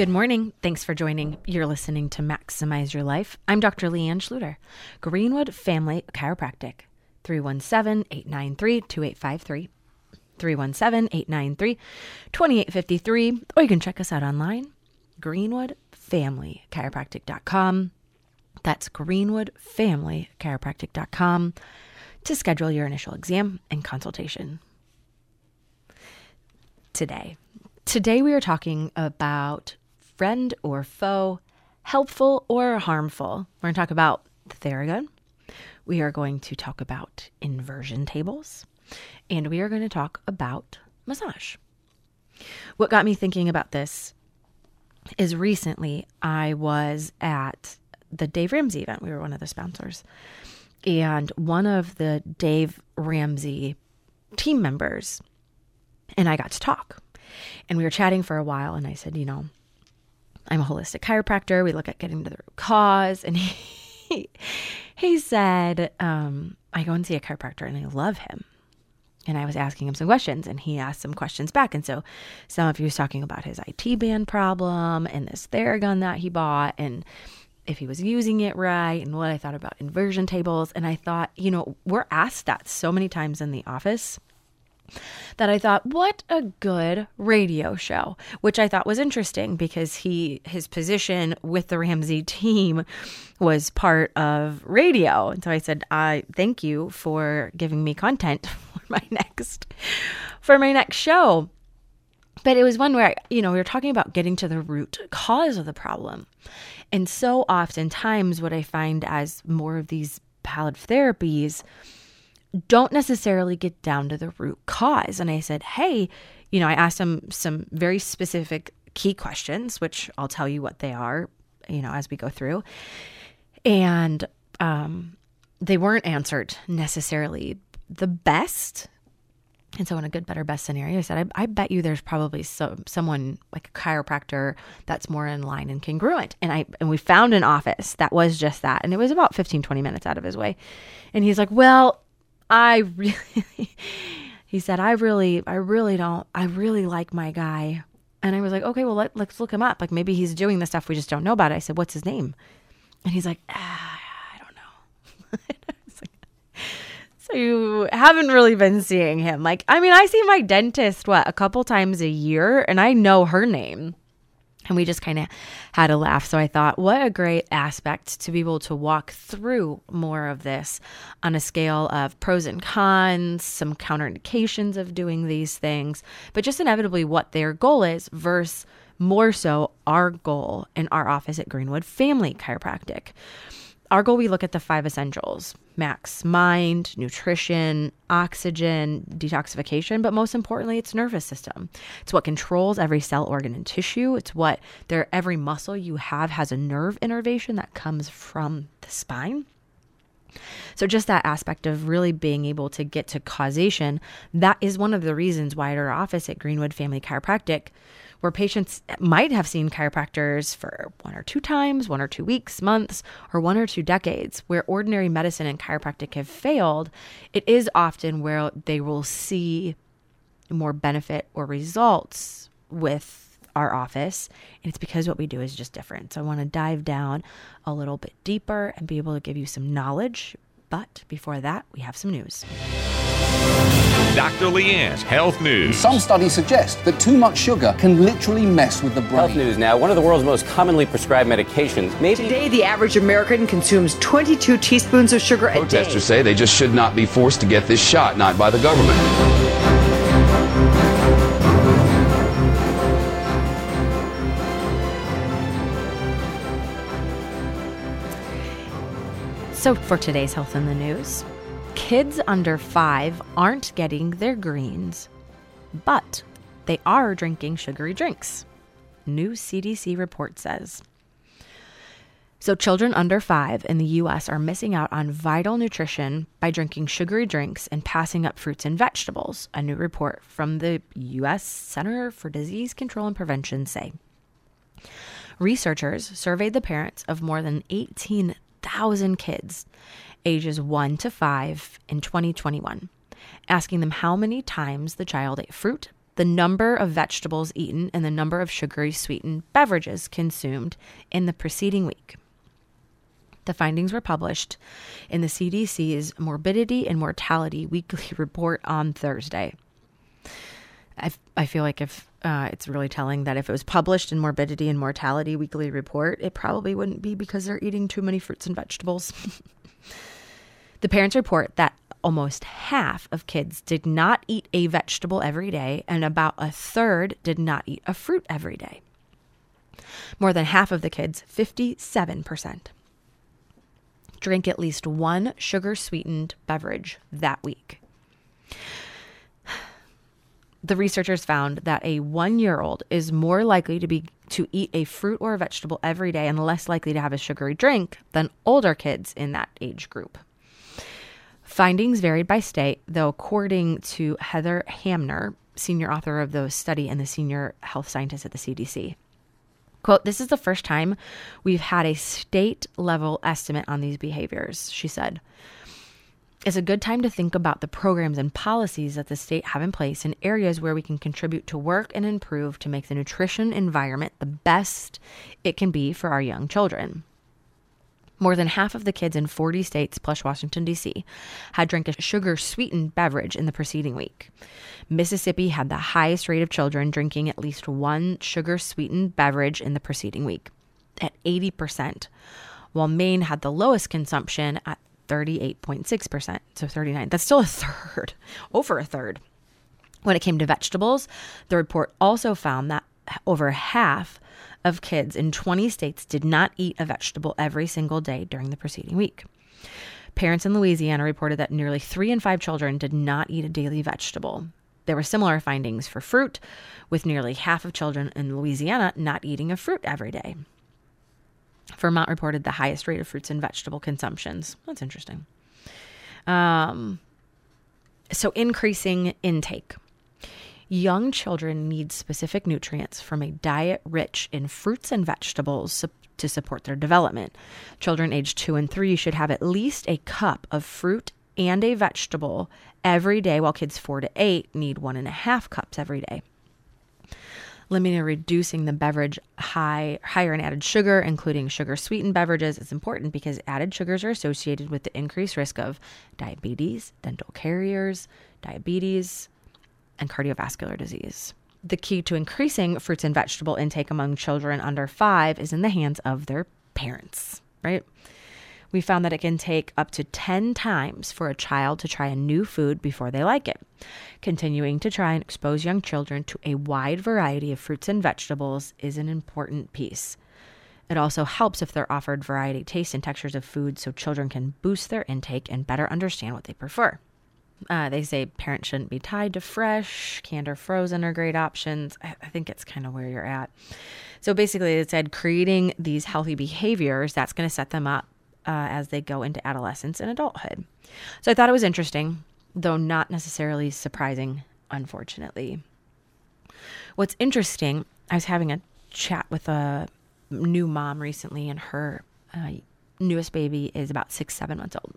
Good morning. Thanks for joining. You're listening to Maximize Your Life. I'm Dr. Leanne Schluter, Greenwood Family Chiropractic, 317 893 2853. 317 893 2853. Or you can check us out online, greenwoodfamilychiropractic.com. That's greenwoodfamilychiropractic.com to schedule your initial exam and consultation today. Today we are talking about friend or foe, helpful or harmful. We're going to talk about the Theragun. We are going to talk about inversion tables. And we are going to talk about massage. What got me thinking about this is recently I was at the Dave Ramsey event. We were one of the sponsors. And one of the Dave Ramsey team members and I got to talk. And we were chatting for a while, and I said, You know, I'm a holistic chiropractor. We look at getting to the root cause. And he, he said, um, I go and see a chiropractor, and I love him. And I was asking him some questions, and he asked some questions back. And so some of he was talking about his IT band problem and this Theragun that he bought, and if he was using it right, and what I thought about inversion tables. And I thought, you know, we're asked that so many times in the office that I thought, what a good radio show, which I thought was interesting because he his position with the Ramsey team was part of radio. And so I said, I thank you for giving me content for my next for my next show. But it was one where, you know, we were talking about getting to the root cause of the problem. And so oftentimes what I find as more of these palliative therapies don't necessarily get down to the root cause. And I said, hey, you know, I asked them some very specific key questions, which I'll tell you what they are, you know, as we go through. And um, they weren't answered necessarily the best. And so, in a good, better, best scenario, I said, I, I bet you there's probably some someone like a chiropractor that's more in line and congruent. And I and we found an office that was just that, and it was about 15, 20 minutes out of his way. And he's like, Well, I really, he said, I really, I really don't, I really like my guy. And I was like, okay, well, let, let's look him up. Like maybe he's doing the stuff we just don't know about. I said, what's his name? And he's like, ah, I don't know. So you haven't really been seeing him. Like, I mean, I see my dentist, what, a couple times a year, and I know her name. And we just kind of had a laugh. So I thought, what a great aspect to be able to walk through more of this on a scale of pros and cons, some counterindications of doing these things, but just inevitably what their goal is versus more so our goal in our office at Greenwood Family Chiropractic our goal we look at the five essentials max mind nutrition oxygen detoxification but most importantly it's nervous system. It's what controls every cell organ and tissue. It's what there every muscle you have has a nerve innervation that comes from the spine. So, just that aspect of really being able to get to causation, that is one of the reasons why at our office at Greenwood Family Chiropractic, where patients might have seen chiropractors for one or two times, one or two weeks, months, or one or two decades, where ordinary medicine and chiropractic have failed, it is often where they will see more benefit or results with our office. And it's because what we do is just different. So I want to dive down a little bit deeper and be able to give you some knowledge. But before that, we have some news. Dr. Leanne's Health News. Some studies suggest that too much sugar can literally mess with the brain. Health brain. news now. One of the world's most commonly prescribed medications, maybe Today, the average American consumes 22 teaspoons of sugar a day. Protesters say they just should not be forced to get this shot, not by the government. So, for today's Health in the News, kids under five aren't getting their greens, but they are drinking sugary drinks. New CDC report says. So, children under five in the US are missing out on vital nutrition by drinking sugary drinks and passing up fruits and vegetables, a new report from the US Center for Disease Control and Prevention say. Researchers surveyed the parents of more than 18,000 kids ages 1 to 5 in 2021, asking them how many times the child ate fruit, the number of vegetables eaten, and the number of sugary sweetened beverages consumed in the preceding week. The findings were published in the CDC's Morbidity and Mortality Weekly Report on Thursday. I feel like if uh, it's really telling that if it was published in Morbidity and Mortality Weekly Report, it probably wouldn't be because they're eating too many fruits and vegetables. the parents report that almost half of kids did not eat a vegetable every day, and about a third did not eat a fruit every day. More than half of the kids, 57%, drink at least one sugar sweetened beverage that week. The researchers found that a one year old is more likely to be to eat a fruit or a vegetable every day and less likely to have a sugary drink than older kids in that age group. Findings varied by state, though, according to Heather Hamner, senior author of the study and the senior health scientist at the CDC. Quote, this is the first time we've had a state level estimate on these behaviors, she said. It's a good time to think about the programs and policies that the state have in place in areas where we can contribute to work and improve to make the nutrition environment the best it can be for our young children. More than half of the kids in 40 states plus Washington, D.C., had drank a sugar sweetened beverage in the preceding week. Mississippi had the highest rate of children drinking at least one sugar sweetened beverage in the preceding week, at 80%, while Maine had the lowest consumption at 38.6%, so 39. That's still a third, over a third. When it came to vegetables, the report also found that over half of kids in 20 states did not eat a vegetable every single day during the preceding week. Parents in Louisiana reported that nearly three in five children did not eat a daily vegetable. There were similar findings for fruit, with nearly half of children in Louisiana not eating a fruit every day. Vermont reported the highest rate of fruits and vegetable consumptions. That's interesting. Um, so, increasing intake. Young children need specific nutrients from a diet rich in fruits and vegetables to support their development. Children aged two and three should have at least a cup of fruit and a vegetable every day, while kids four to eight need one and a half cups every day. Limiting or reducing the beverage high higher in added sugar, including sugar sweetened beverages, is important because added sugars are associated with the increased risk of diabetes, dental caries, diabetes, and cardiovascular disease. The key to increasing fruits and vegetable intake among children under five is in the hands of their parents, right? We found that it can take up to 10 times for a child to try a new food before they like it. Continuing to try and expose young children to a wide variety of fruits and vegetables is an important piece. It also helps if they're offered variety, tastes, and textures of food so children can boost their intake and better understand what they prefer. Uh, they say parents shouldn't be tied to fresh, canned or frozen are great options. I, I think it's kind of where you're at. So basically, it said creating these healthy behaviors that's going to set them up uh, as they go into adolescence and adulthood. So I thought it was interesting, though not necessarily surprising, unfortunately. What's interesting, I was having a chat with a new mom recently, and her uh, newest baby is about six, seven months old.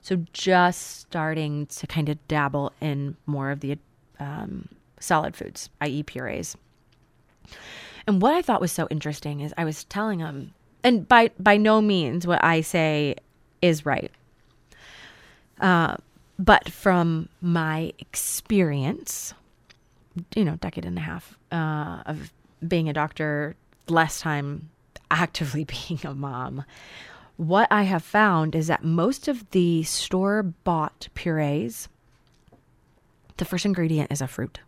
So just starting to kind of dabble in more of the um, solid foods, i.e., purees. And what I thought was so interesting is I was telling him, and by by no means what I say is right. Uh, But from my experience, you know, decade and a half uh, of being a doctor, less time actively being a mom, what I have found is that most of the store bought purees, the first ingredient is a fruit.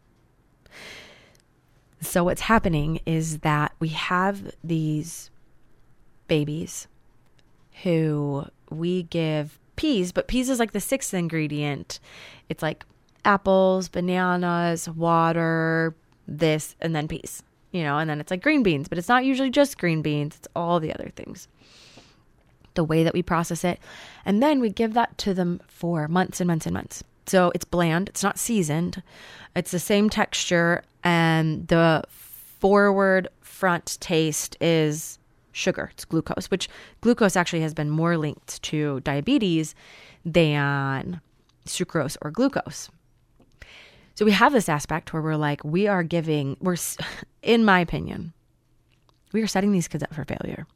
So, what's happening is that we have these babies who we give peas, but peas is like the sixth ingredient. It's like apples, bananas, water, this, and then peas, you know, and then it's like green beans, but it's not usually just green beans, it's all the other things. The way that we process it. And then we give that to them for months and months and months. So it's bland, it's not seasoned, it's the same texture, and the forward front taste is sugar, it's glucose, which glucose actually has been more linked to diabetes than sucrose or glucose. So we have this aspect where we're like, we are giving, we're, in my opinion, we are setting these kids up for failure.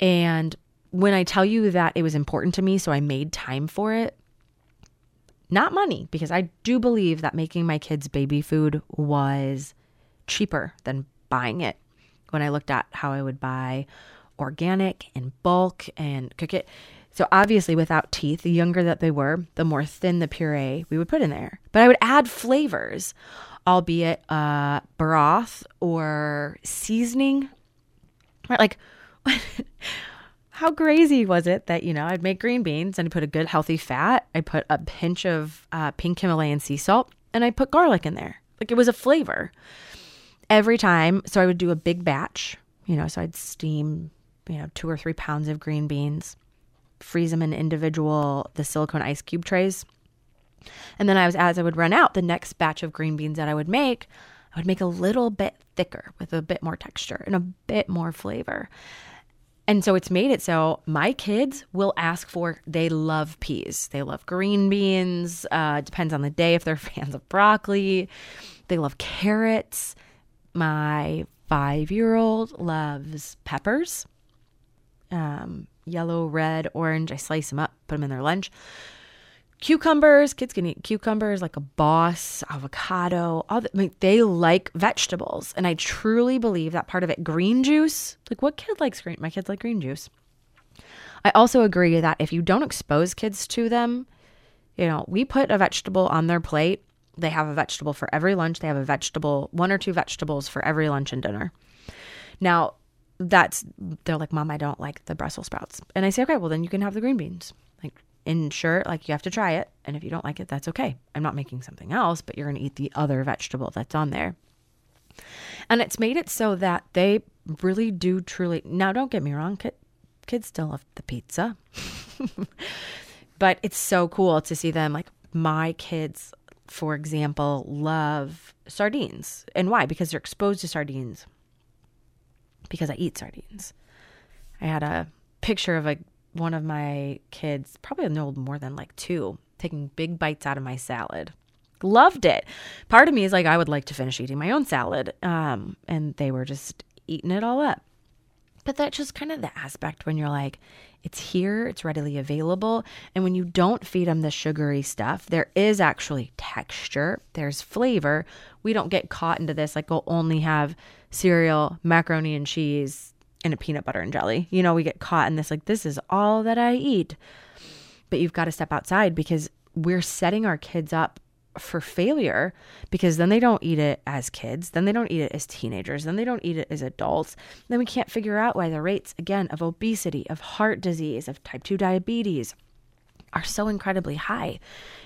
And when I tell you that it was important to me, so I made time for it, not money, because I do believe that making my kids baby food was cheaper than buying it. When I looked at how I would buy organic in bulk and cook it. So obviously without teeth, the younger that they were, the more thin the puree we would put in there. But I would add flavors, albeit uh broth or seasoning. Right? Like how crazy was it that you know I'd make green beans and I put a good healthy fat. I put a pinch of uh, pink Himalayan sea salt and I put garlic in there. Like it was a flavor every time. So I would do a big batch, you know. So I'd steam, you know, two or three pounds of green beans, freeze them in individual the silicone ice cube trays, and then I was as I would run out, the next batch of green beans that I would make, I would make a little bit thicker with a bit more texture and a bit more flavor. And so it's made it so my kids will ask for, they love peas. They love green beans. Uh, depends on the day if they're fans of broccoli. They love carrots. My five year old loves peppers um, yellow, red, orange. I slice them up, put them in their lunch. Cucumbers, kids can eat cucumbers like a boss, avocado. All the, I mean, they like vegetables, and I truly believe that part of it. Green juice, like what kid likes green? My kids like green juice. I also agree that if you don't expose kids to them, you know, we put a vegetable on their plate. They have a vegetable for every lunch. They have a vegetable, one or two vegetables for every lunch and dinner. Now, that's they're like, Mom, I don't like the Brussels sprouts. And I say, Okay, well then you can have the green beans. Like ensure like you have to try it. And if you don't like it, that's okay. I'm not making something else, but you're gonna eat the other vegetable that's on there. And it's made it so that they really do truly now don't get me wrong, kid, kids still love the pizza. but it's so cool to see them like my kids for example love sardines and why because they're exposed to sardines because i eat sardines i had a picture of a one of my kids probably no more than like two taking big bites out of my salad loved it part of me is like i would like to finish eating my own salad um, and they were just eating it all up but that's just kind of the aspect when you're like, it's here, it's readily available. And when you don't feed them the sugary stuff, there is actually texture, there's flavor. We don't get caught into this, like, we'll only have cereal, macaroni and cheese, and a peanut butter and jelly. You know, we get caught in this, like, this is all that I eat. But you've got to step outside because we're setting our kids up for failure because then they don't eat it as kids, then they don't eat it as teenagers, then they don't eat it as adults. Then we can't figure out why the rates, again, of obesity, of heart disease, of type 2 diabetes are so incredibly high.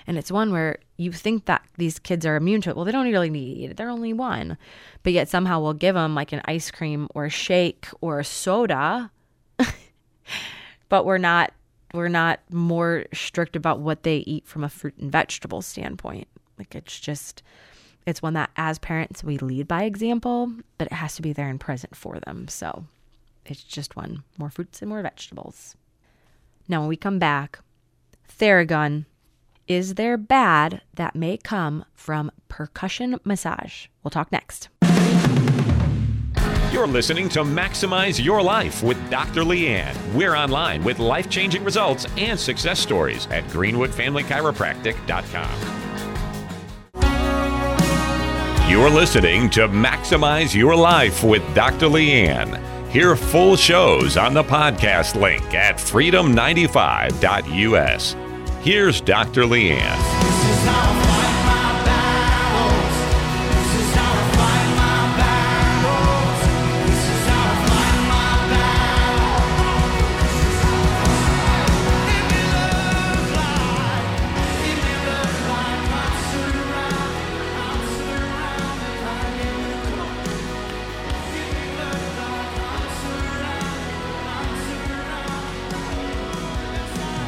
And it's one where you think that these kids are immune to it. Well, they don't really need it, they're only one. But yet somehow we'll give them like an ice cream or a shake or a soda. but we're not we're not more strict about what they eat from a fruit and vegetable standpoint. Like it's just it's one that as parents we lead by example, but it has to be there and present for them. So it's just one more fruits and more vegetables. Now when we come back, Theragun, is there bad that may come from percussion massage? We'll talk next. You're listening to Maximize Your Life with Dr. Leanne. We're online with life changing results and success stories at greenwoodfamilychiropractic.com. You're listening to Maximize Your Life with Dr. Leanne. Hear full shows on the podcast link at freedom95.us. Here's Dr. Leanne.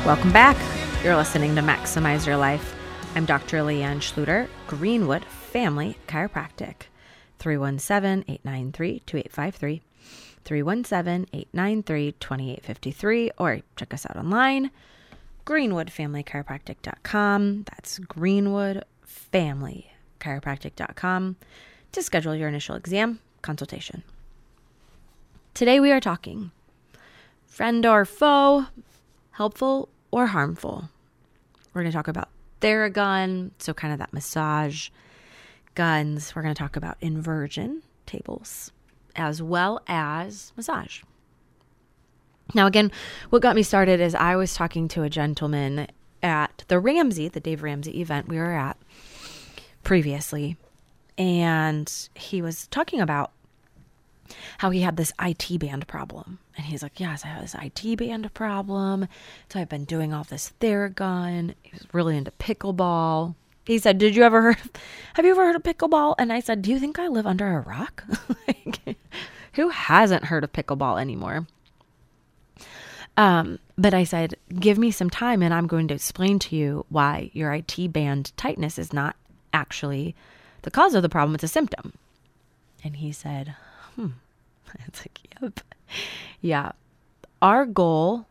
Welcome back. You're listening to Maximize Your Life. I'm Dr. Leanne Schluter, Greenwood Family Chiropractic. 317 893 2853, 317 893 2853, or check us out online, greenwoodfamilychiropractic.com. That's greenwoodfamilychiropractic.com to schedule your initial exam consultation. Today we are talking friend or foe, helpful or harmful. We're going to talk about Theragun, so kind of that massage guns. We're going to talk about inversion tables as well as massage. Now, again, what got me started is I was talking to a gentleman at the Ramsey, the Dave Ramsey event we were at previously, and he was talking about how he had this IT band problem. And he's like, Yes, I have this IT band problem. So I've been doing all this Theragun. He was really into pickleball. He said, Did you ever heard of, have you ever heard of pickleball? And I said, Do you think I live under a rock? like, who hasn't heard of pickleball anymore? Um, but I said, Give me some time and I'm going to explain to you why your IT band tightness is not actually the cause of the problem, it's a symptom. And he said, hmm. It's like, yep. Yeah. Our goal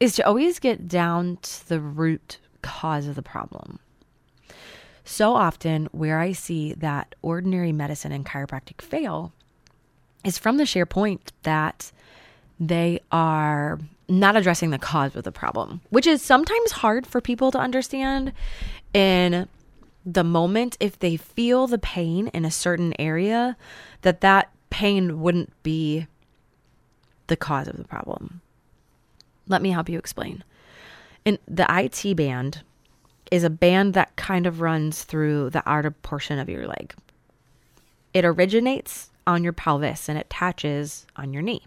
is to always get down to the root cause of the problem. So often, where I see that ordinary medicine and chiropractic fail is from the sheer point that they are not addressing the cause of the problem, which is sometimes hard for people to understand in the moment if they feel the pain in a certain area that that pain wouldn't be the cause of the problem. Let me help you explain. And the IT band is a band that kind of runs through the outer portion of your leg. It originates on your pelvis and it attaches on your knee.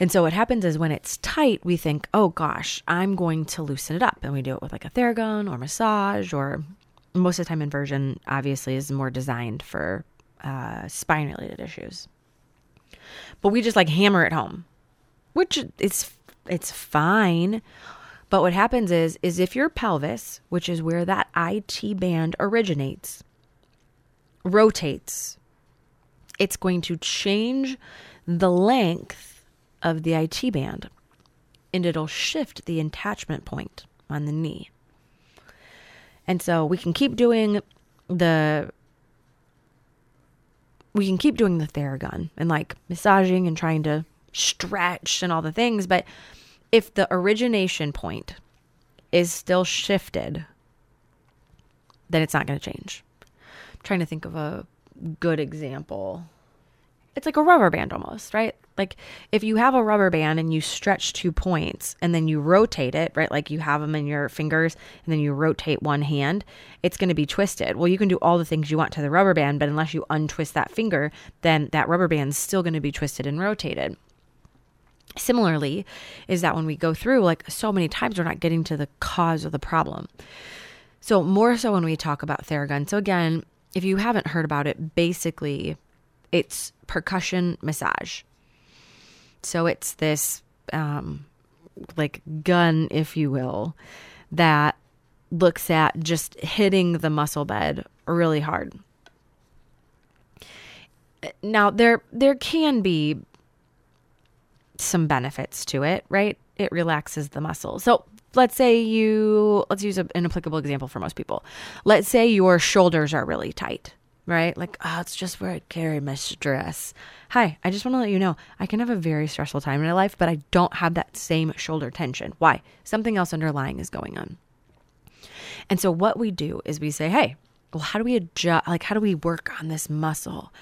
And so what happens is when it's tight, we think, oh gosh, I'm going to loosen it up. And we do it with like a Theragun or massage, or most of the time, inversion obviously is more designed for uh, spine related issues. But we just like hammer it home, which it's it's fine. But what happens is is if your pelvis, which is where that IT band originates, rotates, it's going to change the length of the IT band and it'll shift the attachment point on the knee. And so we can keep doing the we can keep doing the Theragun and like massaging and trying to stretch and all the things, but if the origination point is still shifted, then it's not going to change. I'm trying to think of a good example. It's like a rubber band almost, right? Like if you have a rubber band and you stretch two points and then you rotate it, right? Like you have them in your fingers and then you rotate one hand, it's going to be twisted. Well, you can do all the things you want to the rubber band, but unless you untwist that finger, then that rubber band's still going to be twisted and rotated. Similarly, is that when we go through, like so many times, we're not getting to the cause of the problem. So, more so when we talk about Theragun. So, again, if you haven't heard about it, basically it's percussion massage. So, it's this um, like gun, if you will, that looks at just hitting the muscle bed really hard. Now, there there can be some benefits to it, right? It relaxes the muscle. So let's say you, let's use a, an applicable example for most people. Let's say your shoulders are really tight, right? Like, oh, it's just where I carry my stress. Hi, I just want to let you know I can have a very stressful time in my life, but I don't have that same shoulder tension. Why? Something else underlying is going on. And so what we do is we say, hey, well, how do we adjust? Like, how do we work on this muscle?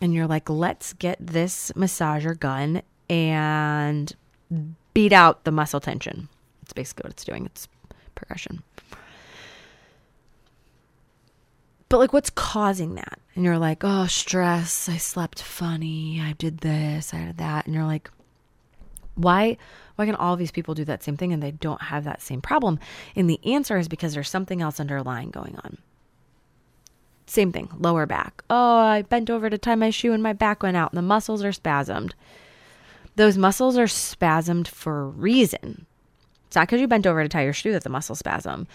And you're like, let's get this massager gun and beat out the muscle tension. It's basically what it's doing. It's progression. But like, what's causing that? And you're like, oh, stress. I slept funny. I did this. I did that. And you're like, why? Why can all these people do that same thing and they don't have that same problem? And the answer is because there's something else underlying going on. Same thing, lower back. Oh, I bent over to tie my shoe and my back went out and the muscles are spasmed. Those muscles are spasmed for a reason. It's not because you bent over to tie your shoe that the muscle spasm.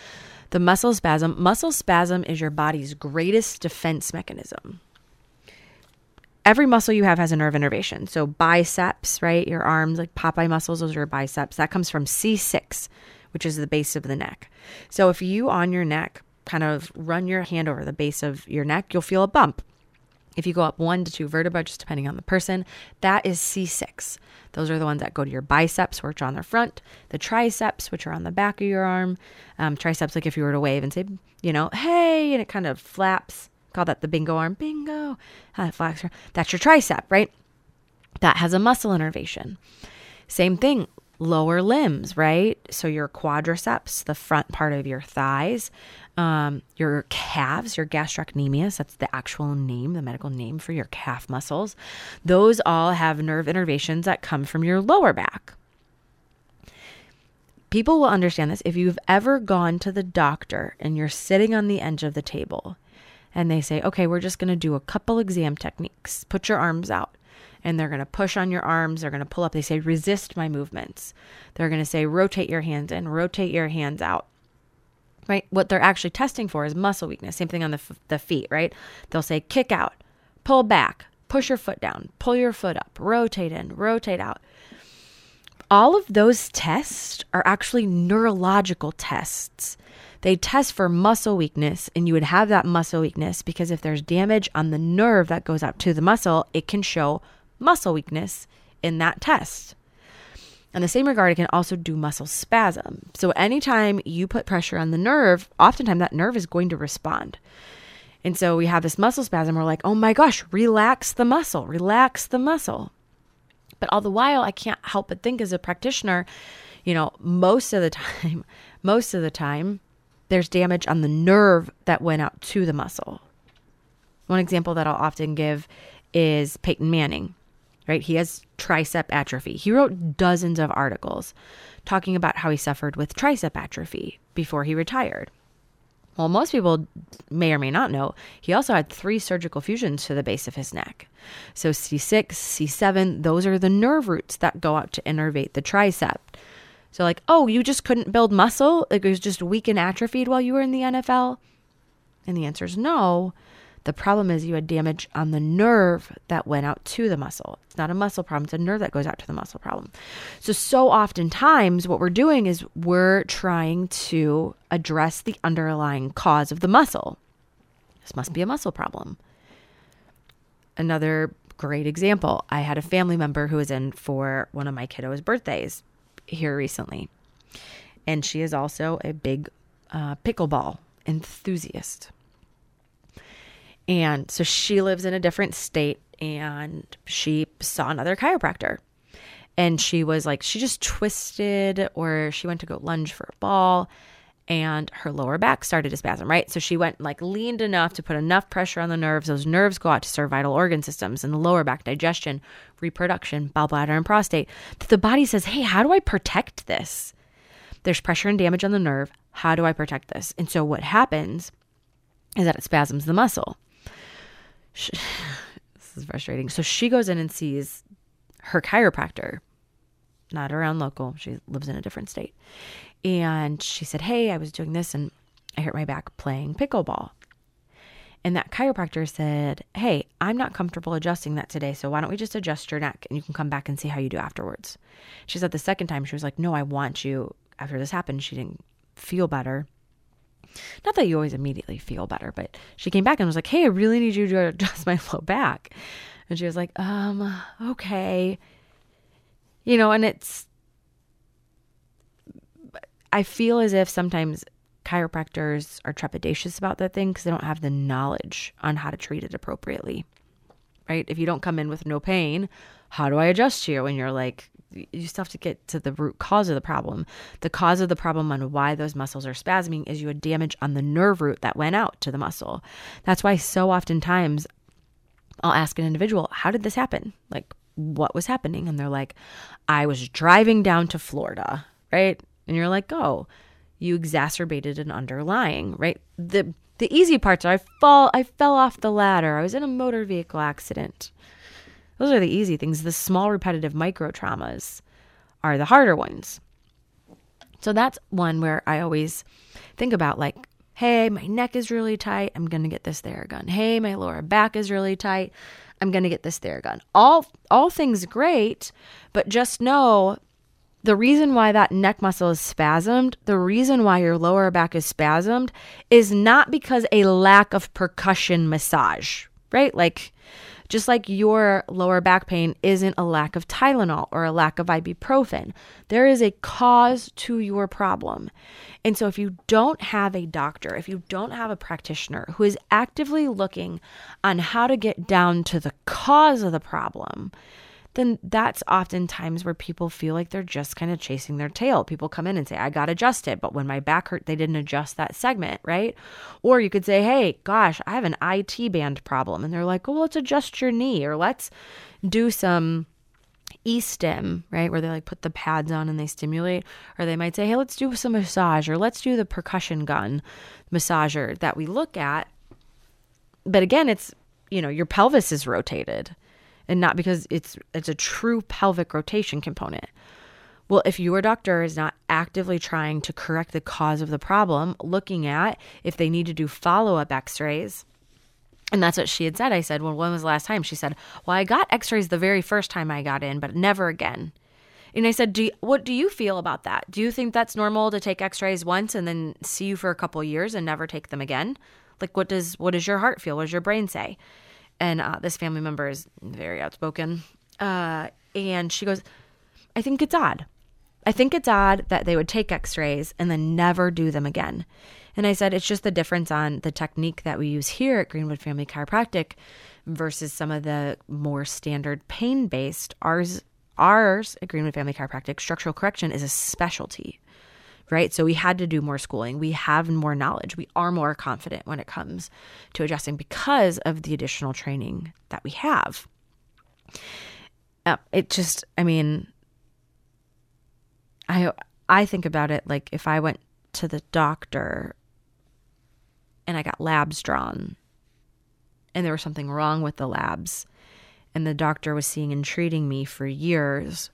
The muscle spasm, muscle spasm is your body's greatest defense mechanism. Every muscle you have has a nerve innervation. So biceps, right? Your arms, like Popeye muscles, those are your biceps. That comes from C6, which is the base of the neck. So if you on your neck kind of run your hand over the base of your neck, you'll feel a bump. If you go up one to two vertebrae, just depending on the person, that is C6. Those are the ones that go to your biceps, which are on the front, the triceps, which are on the back of your arm. Um, triceps, like if you were to wave and say, you know, hey, and it kind of flaps. Call that the bingo arm. Bingo. How flaps. That's your tricep, right? That has a muscle innervation. Same thing, lower limbs, right? So your quadriceps, the front part of your thighs, um, your calves, your gastrocnemius, that's the actual name, the medical name for your calf muscles. Those all have nerve innervations that come from your lower back. People will understand this if you've ever gone to the doctor and you're sitting on the edge of the table and they say, okay, we're just going to do a couple exam techniques. Put your arms out. And they're going to push on your arms. They're going to pull up. They say, resist my movements. They're going to say, rotate your hands in, rotate your hands out. Right? What they're actually testing for is muscle weakness. Same thing on the, f- the feet, right? They'll say, kick out, pull back, push your foot down, pull your foot up, rotate in, rotate out. All of those tests are actually neurological tests. They test for muscle weakness, and you would have that muscle weakness because if there's damage on the nerve that goes out to the muscle, it can show muscle weakness in that test. In the same regard, it can also do muscle spasm. So, anytime you put pressure on the nerve, oftentimes that nerve is going to respond. And so, we have this muscle spasm. We're like, oh my gosh, relax the muscle, relax the muscle. But all the while, I can't help but think as a practitioner, you know, most of the time, most of the time, there's damage on the nerve that went out to the muscle. One example that I'll often give is Peyton Manning, right? He has tricep atrophy. He wrote dozens of articles talking about how he suffered with tricep atrophy before he retired. Well, most people may or may not know, he also had three surgical fusions to the base of his neck. So C6, C7, those are the nerve roots that go out to innervate the tricep. So, like, oh, you just couldn't build muscle? It was just weak and atrophied while you were in the NFL? And the answer is no. The problem is you had damage on the nerve that went out to the muscle. It's not a muscle problem, it's a nerve that goes out to the muscle problem. So, so oftentimes, what we're doing is we're trying to address the underlying cause of the muscle. This must be a muscle problem. Another great example I had a family member who was in for one of my kiddos' birthdays here recently. And she is also a big uh, pickleball enthusiast. And so she lives in a different state and she saw another chiropractor. And she was like, she just twisted or she went to go lunge for a ball and her lower back started to spasm, right? So she went like leaned enough to put enough pressure on the nerves. Those nerves go out to serve vital organ systems in the lower back, digestion, reproduction, bowel bladder, and prostate. That the body says, hey, how do I protect this? There's pressure and damage on the nerve. How do I protect this? And so what happens is that it spasms the muscle. Is frustrating. So she goes in and sees her chiropractor, not around local. She lives in a different state. And she said, Hey, I was doing this and I hurt my back playing pickleball. And that chiropractor said, Hey, I'm not comfortable adjusting that today. So why don't we just adjust your neck and you can come back and see how you do afterwards? She said the second time, she was like, No, I want you. After this happened, she didn't feel better. Not that you always immediately feel better, but she came back and was like, Hey, I really need you to adjust my low back. And she was like, Um, okay. You know, and it's, I feel as if sometimes chiropractors are trepidatious about that thing because they don't have the knowledge on how to treat it appropriately. Right? If you don't come in with no pain, how do I adjust you? And you're like, you still have to get to the root cause of the problem. The cause of the problem on why those muscles are spasming is you had damage on the nerve root that went out to the muscle. That's why so oftentimes I'll ask an individual, How did this happen? Like, what was happening? And they're like, I was driving down to Florida, right? And you're like, Oh, you exacerbated an underlying, right? The the easy parts are I fall I fell off the ladder. I was in a motor vehicle accident. Those are the easy things. The small repetitive micro traumas are the harder ones. So that's one where I always think about like, hey, my neck is really tight. I'm going to get this Theragun. Hey, my lower back is really tight. I'm going to get this Theragun. All all things great, but just know the reason why that neck muscle is spasmed, the reason why your lower back is spasmed is not because a lack of percussion massage, right? Like just like your lower back pain isn't a lack of Tylenol or a lack of ibuprofen, there is a cause to your problem. And so, if you don't have a doctor, if you don't have a practitioner who is actively looking on how to get down to the cause of the problem, then that's oftentimes where people feel like they're just kind of chasing their tail. People come in and say, I got adjusted, but when my back hurt, they didn't adjust that segment, right? Or you could say, hey, gosh, I have an IT band problem. And they're like, well, let's adjust your knee or let's do some e-stim, right? Where they like put the pads on and they stimulate. Or they might say, hey, let's do some massage or let's do the percussion gun massager that we look at. But again, it's, you know, your pelvis is rotated and not because it's it's a true pelvic rotation component. Well, if your doctor is not actively trying to correct the cause of the problem, looking at if they need to do follow-up x-rays, and that's what she had said. I said, Well, when was the last time? She said, Well, I got x rays the very first time I got in, but never again. And I said, do you, What do you feel about that? Do you think that's normal to take x rays once and then see you for a couple years and never take them again? Like, what does what does your heart feel? What does your brain say? And uh, this family member is very outspoken. Uh, and she goes, I think it's odd. I think it's odd that they would take x rays and then never do them again. And I said, it's just the difference on the technique that we use here at Greenwood Family Chiropractic versus some of the more standard pain based. Ours, ours at Greenwood Family Chiropractic, structural correction is a specialty right? So we had to do more schooling. We have more knowledge. We are more confident when it comes to adjusting because of the additional training that we have. Uh, it just, I mean, I I think about it like if I went to the doctor and I got labs drawn and there was something wrong with the labs and the doctor was seeing and treating me for years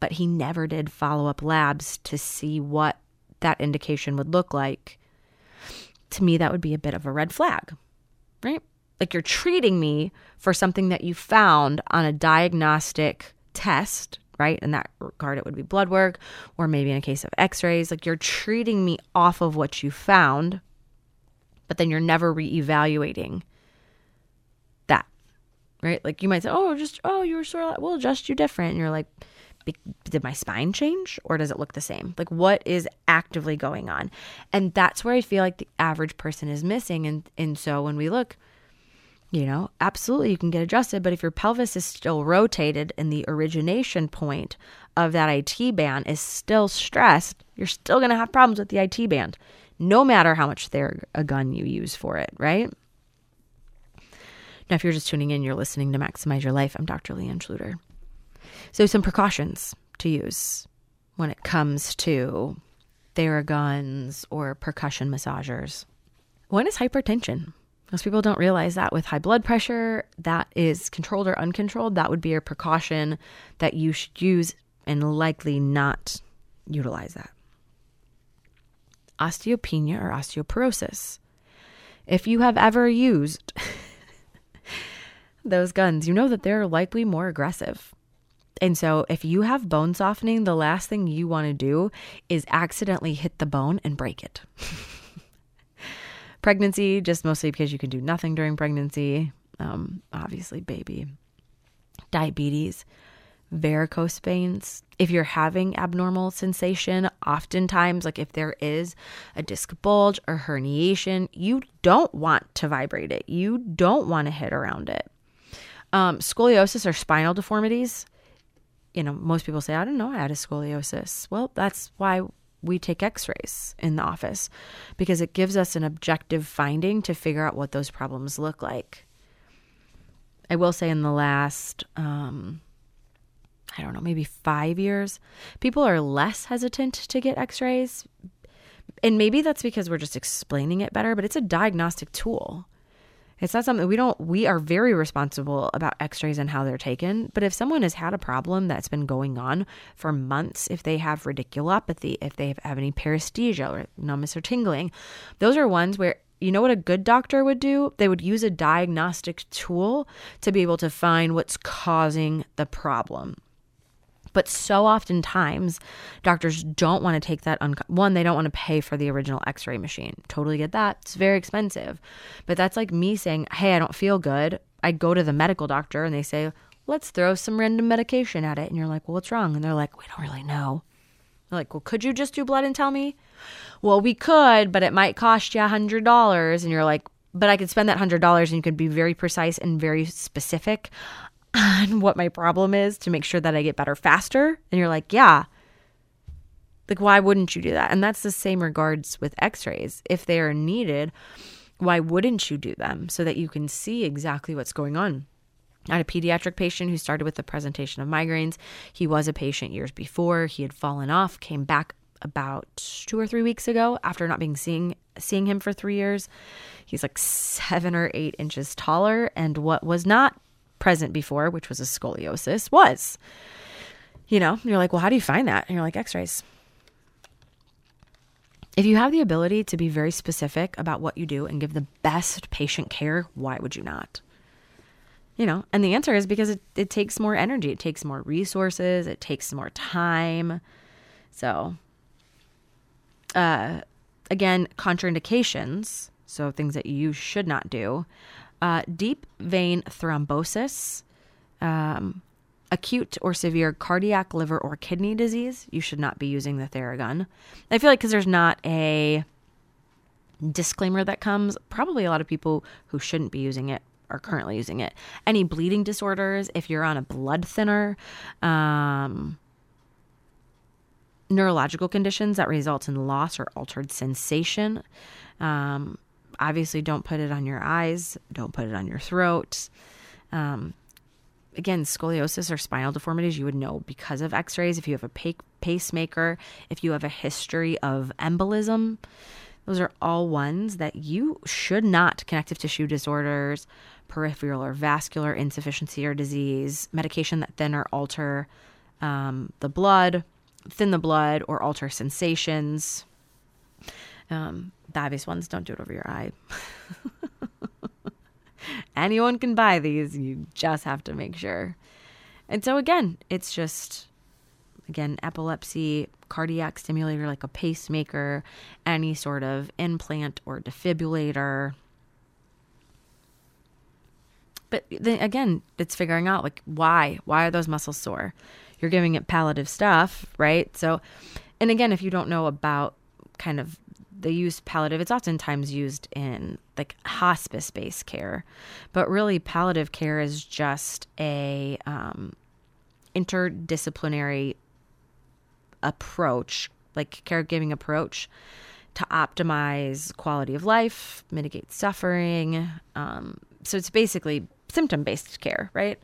but he never did follow up labs to see what that indication would look like. To me, that would be a bit of a red flag, right? Like you're treating me for something that you found on a diagnostic test, right? In that regard, it would be blood work, or maybe in a case of x rays. Like you're treating me off of what you found, but then you're never reevaluating that, right? Like you might say, oh, just, oh, you were sore. We'll adjust you different. And you're like, did my spine change or does it look the same? Like what is actively going on? And that's where I feel like the average person is missing. And and so when we look, you know, absolutely you can get adjusted, but if your pelvis is still rotated and the origination point of that IT band is still stressed, you're still going to have problems with the IT band, no matter how much Theragun you use for it, right? Now, if you're just tuning in, you're listening to Maximize Your Life. I'm Dr. Leanne Schluter. So, some precautions to use when it comes to Theraguns or percussion massagers. One is hypertension. Most people don't realize that with high blood pressure, that is controlled or uncontrolled. That would be a precaution that you should use and likely not utilize that. Osteopenia or osteoporosis. If you have ever used those guns, you know that they're likely more aggressive. And so, if you have bone softening, the last thing you want to do is accidentally hit the bone and break it. Pregnancy, just mostly because you can do nothing during pregnancy. Um, obviously, baby. Diabetes, varicose veins. If you're having abnormal sensation, oftentimes, like if there is a disc bulge or herniation, you don't want to vibrate it. You don't want to hit around it. Um, scoliosis or spinal deformities. You know, most people say, I don't know, I had a scoliosis. Well, that's why we take x rays in the office because it gives us an objective finding to figure out what those problems look like. I will say in the last, um, I don't know, maybe five years, people are less hesitant to get x rays. And maybe that's because we're just explaining it better, but it's a diagnostic tool. It's not something we don't, we are very responsible about x rays and how they're taken. But if someone has had a problem that's been going on for months, if they have radiculopathy, if they have, have any paresthesia or numbness or tingling, those are ones where you know what a good doctor would do? They would use a diagnostic tool to be able to find what's causing the problem. But so oftentimes, doctors don't want to take that. Un- one, they don't want to pay for the original x ray machine. Totally get that. It's very expensive. But that's like me saying, hey, I don't feel good. I go to the medical doctor and they say, let's throw some random medication at it. And you're like, well, what's wrong? And they're like, we don't really know. They're like, well, could you just do blood and tell me? Well, we could, but it might cost you a hundred dollars. And you're like, but I could spend that hundred dollars and you could be very precise and very specific on what my problem is to make sure that I get better faster. And you're like, yeah. Like, why wouldn't you do that? And that's the same regards with x rays. If they are needed, why wouldn't you do them so that you can see exactly what's going on? I had a pediatric patient who started with the presentation of migraines. He was a patient years before. He had fallen off, came back about two or three weeks ago after not being seeing seeing him for three years. He's like seven or eight inches taller, and what was not present before, which was a scoliosis, was. You know, you're like, well, how do you find that? And you're like, X-rays. If you have the ability to be very specific about what you do and give the best patient care, why would you not? You know, and the answer is because it, it takes more energy, it takes more resources, it takes more time. So, uh, again, contraindications, so things that you should not do uh, deep vein thrombosis, um, acute or severe cardiac, liver, or kidney disease, you should not be using the Theragun. I feel like because there's not a disclaimer that comes, probably a lot of people who shouldn't be using it are currently using it. Any bleeding disorders, if you're on a blood thinner, um, neurological conditions that result in loss or altered sensation. Um, obviously, don't put it on your eyes, don't put it on your throat. Um, again, scoliosis or spinal deformities, you would know because of x rays. If you have a pa- pacemaker, if you have a history of embolism, those are all ones that you should not, connective tissue disorders, peripheral or vascular insufficiency or disease, medication that thin or alter um, the blood, thin the blood or alter sensations. Um, the obvious ones, don't do it over your eye. Anyone can buy these. You just have to make sure. And so, again, it's just, again, epilepsy, cardiac stimulator like a pacemaker, any sort of implant or defibrillator. But then again, it's figuring out like why? Why are those muscles sore? You're giving it palliative stuff, right? So, and again, if you don't know about kind of the use palliative, it's oftentimes used in like hospice based care, but really palliative care is just a um, interdisciplinary approach, like caregiving approach to optimize quality of life, mitigate suffering. Um, so it's basically symptom based care, right?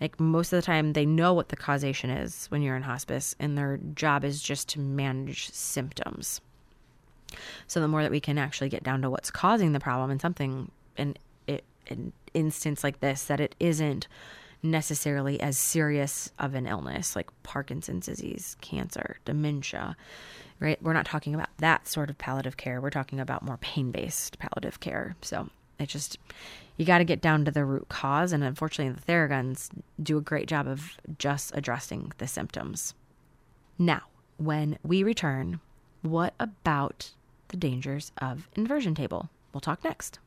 Like most of the time, they know what the causation is when you're in hospice, and their job is just to manage symptoms. So the more that we can actually get down to what's causing the problem and something in it an instance like this that it isn't necessarily as serious of an illness like Parkinson's disease, cancer, dementia, right? We're not talking about that sort of palliative care. We're talking about more pain-based palliative care. So it just you got to get down to the root cause and unfortunately the theraguns do a great job of just addressing the symptoms. Now, when we return, what about the dangers of inversion table? We'll talk next.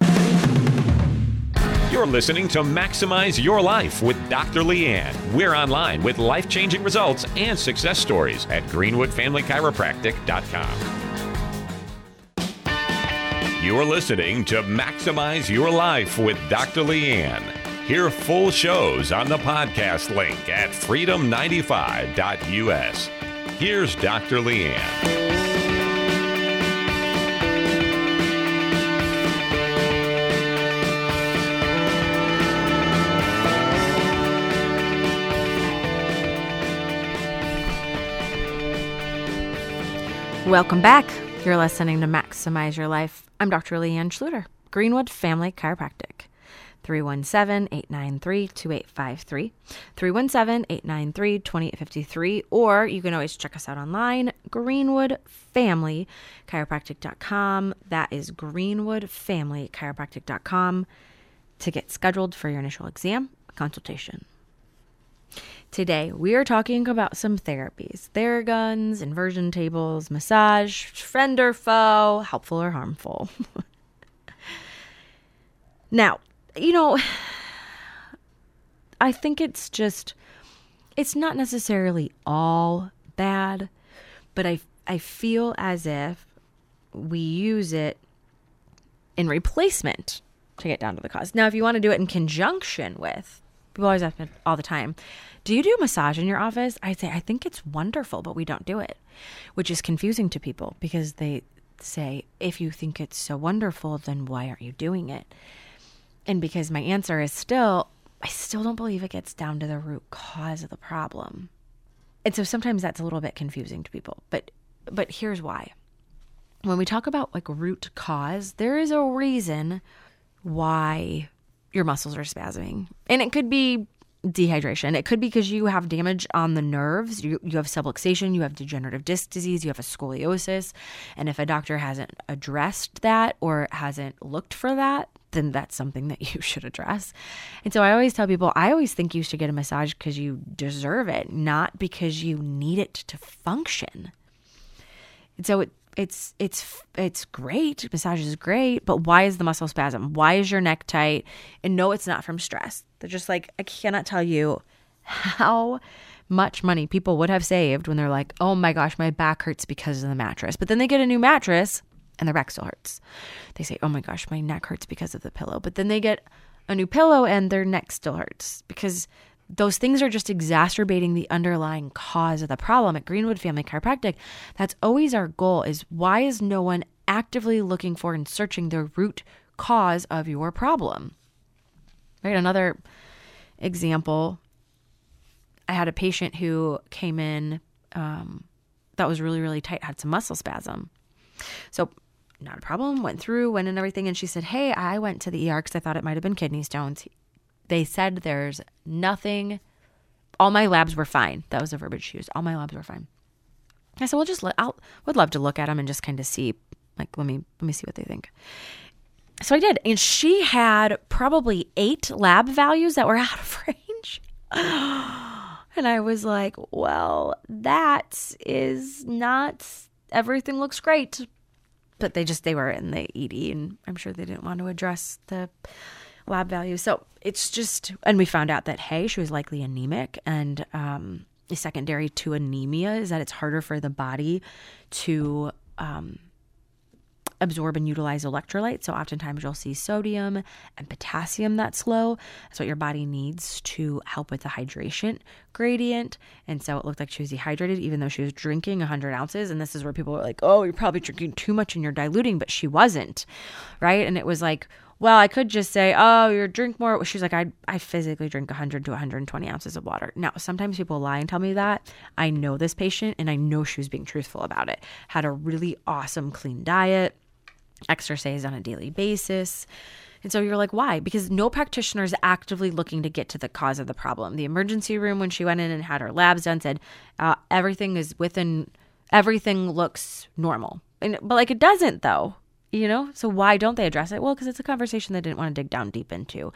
You're listening to Maximize Your Life with Dr. Leanne. We're online with life changing results and success stories at greenwoodfamilychiropractic.com. You're listening to Maximize Your Life with Dr. Leanne. Hear full shows on the podcast link at freedom95.us. Here's Dr. Leanne. Welcome back. You're listening to Maximize Your Life. I'm Dr. Leanne Schluter, Greenwood Family Chiropractic. 317 893 2853, 317 893 2853, or you can always check us out online, greenwoodfamilychiropractic.com. That is greenwoodfamilychiropractic.com to get scheduled for your initial exam consultation. Today, we are talking about some therapies Theraguns, inversion tables, massage, friend or foe, helpful or harmful. now, you know, I think it's just, it's not necessarily all bad, but I, I feel as if we use it in replacement to get down to the cause. Now, if you want to do it in conjunction with, people always ask me all the time, do you do massage in your office? I say, I think it's wonderful, but we don't do it, which is confusing to people because they say, if you think it's so wonderful, then why aren't you doing it? And because my answer is still, I still don't believe it gets down to the root cause of the problem. And so sometimes that's a little bit confusing to people, but but here's why. When we talk about like root cause, there is a reason why your muscles are spasming. And it could be dehydration. It could be because you have damage on the nerves. You, you have subluxation, you have degenerative disc disease, you have a scoliosis. And if a doctor hasn't addressed that or hasn't looked for that, then that's something that you should address. And so I always tell people, I always think you should get a massage because you deserve it, not because you need it to function. And so it, it's it's it's great. Massage is great, but why is the muscle spasm? Why is your neck tight? And no, it's not from stress. They're just like I cannot tell you how much money people would have saved when they're like, "Oh my gosh, my back hurts because of the mattress." But then they get a new mattress and their back still hurts. They say, "Oh my gosh, my neck hurts because of the pillow." But then they get a new pillow and their neck still hurts because those things are just exacerbating the underlying cause of the problem at greenwood family chiropractic. That's always our goal is why is no one actively looking for and searching the root cause of your problem? Right another example i had a patient who came in um, that was really really tight had some muscle spasm. So not a problem went through went and everything and she said hey i went to the er because i thought it might have been kidney stones they said there's nothing. All my labs were fine. That was the verbiage she used. All my labs were fine. I said, well, just I'll, would love to look at them and just kind of see, like, let me let me see what they think. So I did, and she had probably eight lab values that were out of range. and I was like, well, that is not everything looks great. But they just they were in the ED, and I'm sure they didn't want to address the lab value. So it's just, and we found out that, hey, she was likely anemic. And um, secondary to anemia is that it's harder for the body to um, absorb and utilize electrolytes. So oftentimes you'll see sodium and potassium that's low. That's what your body needs to help with the hydration gradient. And so it looked like she was dehydrated, even though she was drinking 100 ounces. And this is where people were like, oh, you're probably drinking too much and you're diluting, but she wasn't. Right. And it was like, well, I could just say, oh, you drink more. She's like, I, I physically drink 100 to 120 ounces of water. Now, sometimes people lie and tell me that. I know this patient and I know she was being truthful about it. Had a really awesome clean diet, exercise on a daily basis. And so you're like, why? Because no practitioner is actively looking to get to the cause of the problem. The emergency room, when she went in and had her labs done, said uh, everything is within, everything looks normal. And, but like it doesn't though you know so why don't they address it well because it's a conversation they didn't want to dig down deep into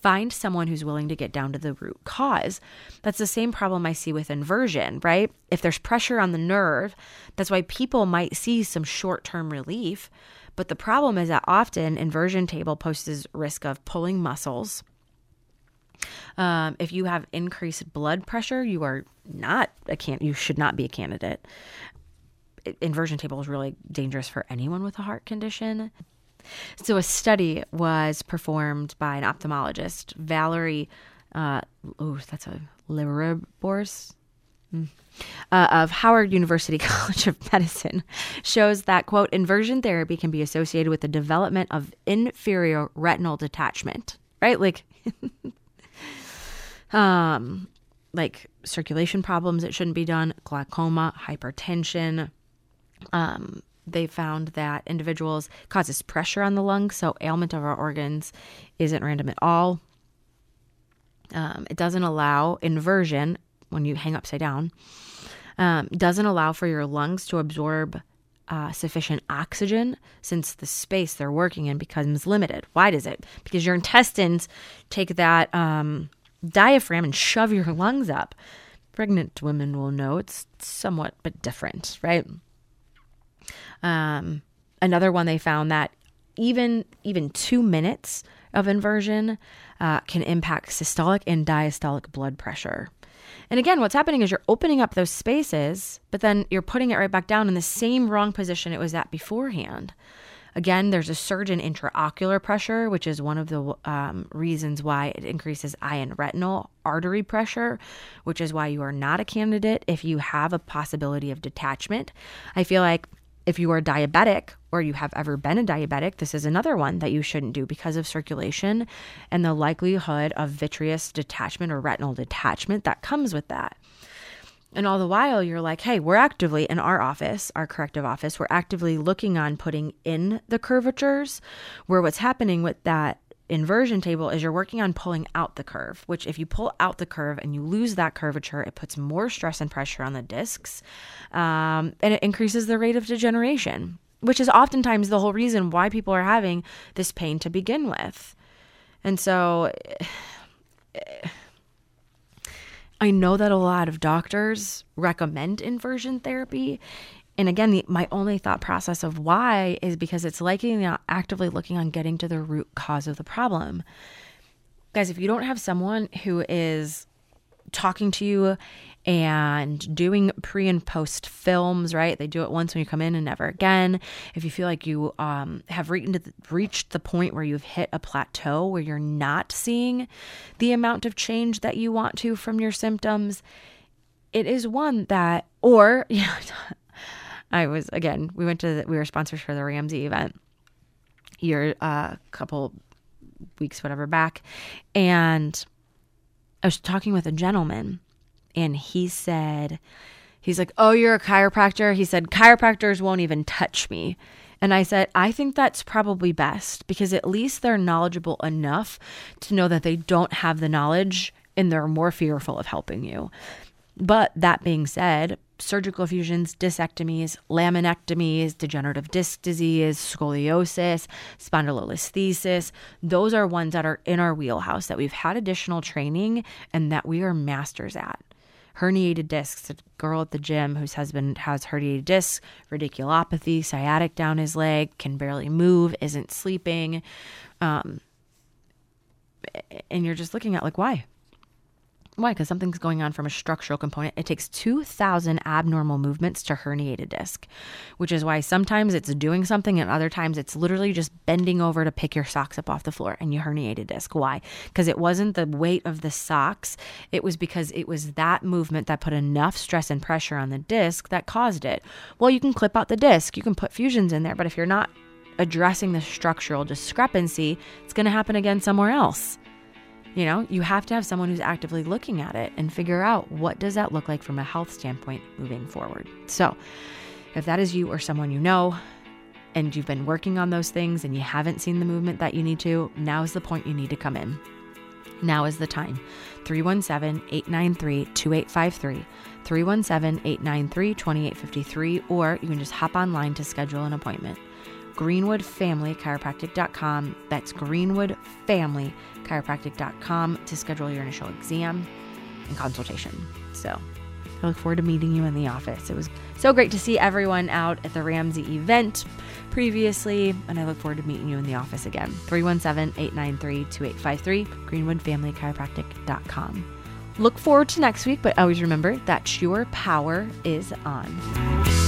find someone who's willing to get down to the root cause that's the same problem i see with inversion right if there's pressure on the nerve that's why people might see some short-term relief But the problem is that often inversion table poses risk of pulling muscles. Um, if you have increased blood pressure, you are not a can. You should not be a candidate. Inversion table is really dangerous for anyone with a heart condition. So, a study was performed by an ophthalmologist, Valerie. Uh, oh, that's a Liveribors uh, of Howard University College of Medicine shows that quote inversion therapy can be associated with the development of inferior retinal detachment, right? Like um like circulation problems that shouldn't be done, glaucoma, hypertension. Um they found that individuals causes pressure on the lungs, so ailment of our organs isn't random at all. Um, it doesn't allow inversion when you hang upside down. Um, doesn't allow for your lungs to absorb uh, sufficient oxygen since the space they're working in becomes limited. Why does it? Because your intestines take that um, diaphragm and shove your lungs up. Pregnant women will know it's somewhat but different, right? Um, another one they found that even even two minutes of inversion uh, can impact systolic and diastolic blood pressure. And again, what's happening is you're opening up those spaces, but then you're putting it right back down in the same wrong position it was at beforehand. Again, there's a surge in intraocular pressure, which is one of the um, reasons why it increases eye and retinal artery pressure, which is why you are not a candidate if you have a possibility of detachment. I feel like if you are diabetic or you have ever been a diabetic, this is another one that you shouldn't do because of circulation and the likelihood of vitreous detachment or retinal detachment that comes with that. And all the while, you're like, hey, we're actively in our office, our corrective office, we're actively looking on putting in the curvatures. Where what's happening with that inversion table is you're working on pulling out the curve, which if you pull out the curve and you lose that curvature, it puts more stress and pressure on the discs um, and it increases the rate of degeneration, which is oftentimes the whole reason why people are having this pain to begin with. And so I know that a lot of doctors recommend inversion therapy. And again, the, my only thought process of why is because it's likely not actively looking on getting to the root cause of the problem. Guys, if you don't have someone who is talking to you and doing pre and post films, right? They do it once when you come in and never again. If you feel like you um, have reached the, reached the point where you've hit a plateau where you're not seeing the amount of change that you want to from your symptoms, it is one that, or, yeah, I was, again, we went to, the, we were sponsors for the Ramsey event year, a uh, couple weeks, whatever back. And I was talking with a gentleman and he said, he's like, Oh, you're a chiropractor? He said, Chiropractors won't even touch me. And I said, I think that's probably best because at least they're knowledgeable enough to know that they don't have the knowledge and they're more fearful of helping you. But that being said, surgical fusions, discectomies, laminectomies, degenerative disc disease, scoliosis, spondylolisthesis, those are ones that are in our wheelhouse that we've had additional training and that we are masters at. Herniated discs, a girl at the gym whose husband has herniated discs, radiculopathy, sciatic down his leg, can barely move, isn't sleeping. Um, and you're just looking at like, why? Why? Because something's going on from a structural component. It takes 2,000 abnormal movements to herniate a disc, which is why sometimes it's doing something and other times it's literally just bending over to pick your socks up off the floor and you herniate a disc. Why? Because it wasn't the weight of the socks. It was because it was that movement that put enough stress and pressure on the disc that caused it. Well, you can clip out the disc, you can put fusions in there, but if you're not addressing the structural discrepancy, it's going to happen again somewhere else. You know, you have to have someone who's actively looking at it and figure out what does that look like from a health standpoint moving forward. So, if that is you or someone you know and you've been working on those things and you haven't seen the movement that you need to, now is the point you need to come in. Now is the time. 317 893 2853, 317 893 2853, or you can just hop online to schedule an appointment. GreenwoodFamilyChiropractic.com. That's GreenwoodFamilyChiropractic.com to schedule your initial exam and consultation. So I look forward to meeting you in the office. It was so great to see everyone out at the Ramsey event previously, and I look forward to meeting you in the office again. 317 893 2853, greenwoodfamilychiropractic.com. Look forward to next week, but always remember that your power is on.